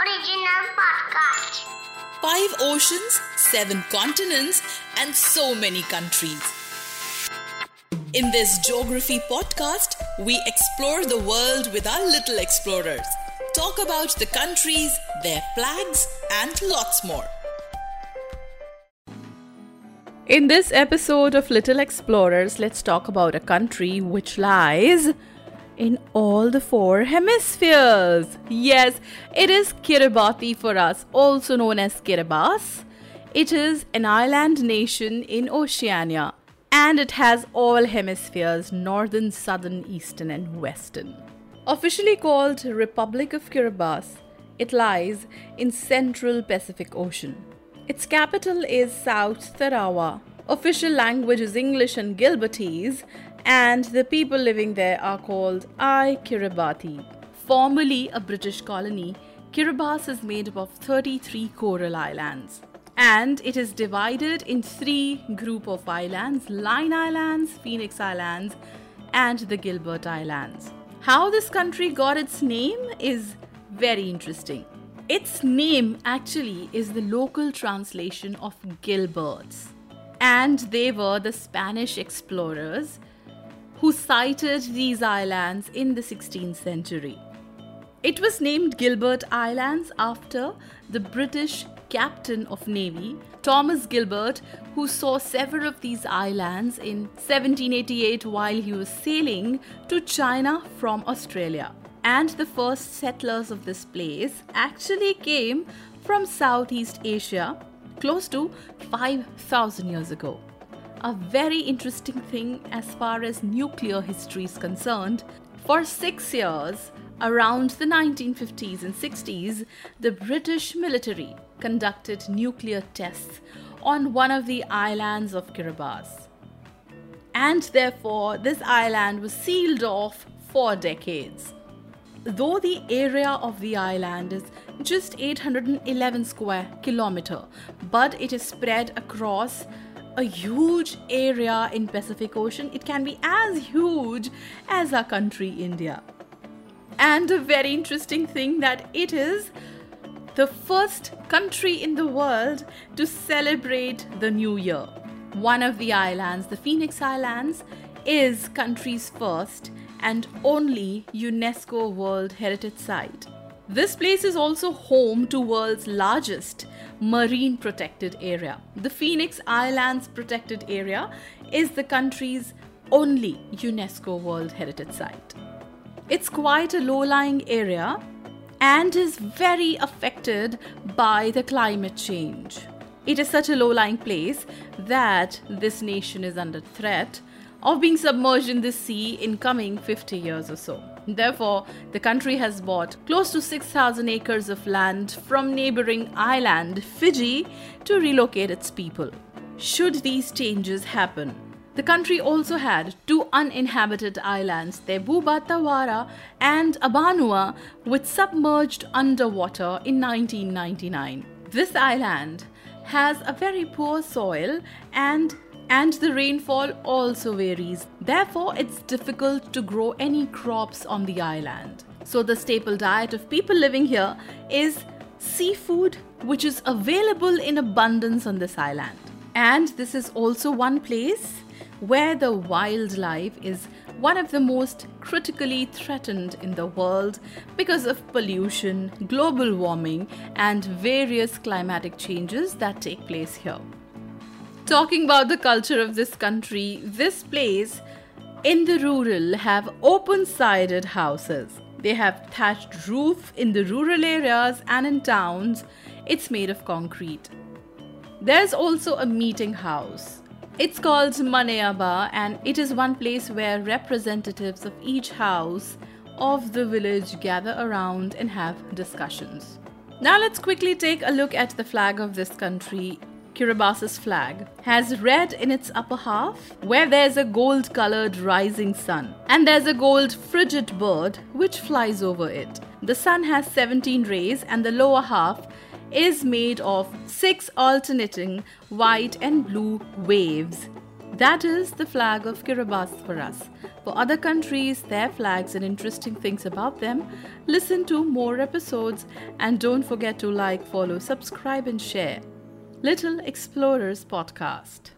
Original podcast. Five oceans, seven continents, and so many countries. In this geography podcast, we explore the world with our little explorers, talk about the countries, their flags, and lots more. In this episode of Little Explorers, let's talk about a country which lies in all the four hemispheres. Yes, it is Kiribati for us, also known as Kiribati. It is an island nation in Oceania and it has all hemispheres northern, southern, eastern, and western. Officially called Republic of Kiribati, it lies in central Pacific Ocean. Its capital is South Tarawa. Official language is English and Gilbertese, and the people living there are called I Kiribati. Formerly a British colony, Kiribati is made up of 33 coral islands. And it is divided in three group of islands, Line Islands, Phoenix Islands, and the Gilbert Islands. How this country got its name is very interesting. Its name actually is the local translation of Gilberts, and they were the Spanish explorers who sighted these islands in the 16th century. It was named Gilbert Islands after the British captain of navy Thomas Gilbert who saw several of these islands in 1788 while he was sailing to China from Australia. And the first settlers of this place actually came from Southeast Asia close to 5000 years ago. A very interesting thing as far as nuclear history is concerned. For six years, around the 1950s and 60s, the British military conducted nuclear tests on one of the islands of Kiribati. And therefore, this island was sealed off for decades. Though the area of the island is just 811 square kilometer, but it is spread across a huge area in Pacific Ocean. It can be as huge as our country India. And a very interesting thing that it is the first country in the world to celebrate the new year. One of the islands, the Phoenix Islands, is country's first and only UNESCO World Heritage Site. This place is also home to world's largest marine protected area. The Phoenix Islands protected area is the country's only UNESCO World Heritage Site. It's quite a low-lying area and is very affected by the climate change. It is such a low-lying place that this nation is under threat of being submerged in the sea in coming 50 years or so. Therefore, the country has bought close to 6,000 acres of land from neighboring island Fiji to relocate its people. Should these changes happen, the country also had two uninhabited islands, Tebua Tarawa and Abanuea, which submerged underwater in 1999. This island has a very poor soil and and the rainfall also varies. Therefore, it's difficult to grow any crops on the island. So, the staple diet of people living here is seafood, which is available in abundance on this island. And this is also one place where the wildlife is one of the most critically threatened in the world because of pollution, global warming, and various climatic changes that take place here. Talking about the culture of this country, this place in the rural have open sided houses. They have thatched roof in the rural areas and in towns it's made of concrete. There's also a meeting house. It's called Maneaba and it is one place where representatives of each house of the village gather around and have discussions. Now let's quickly take a look at the flag of this country, Kiribati's flag, has red in its upper half, where there's a gold colored rising sun, and there's a gold frigate bird which flies over it. The sun has 17 rays, and the lower half is made of six alternating white and blue waves. That is the flag of Kiribati for us. For other countries, their flags, and interesting things about them, listen to more episodes and don't forget to like, follow, subscribe, and share. Little Explorers Podcast.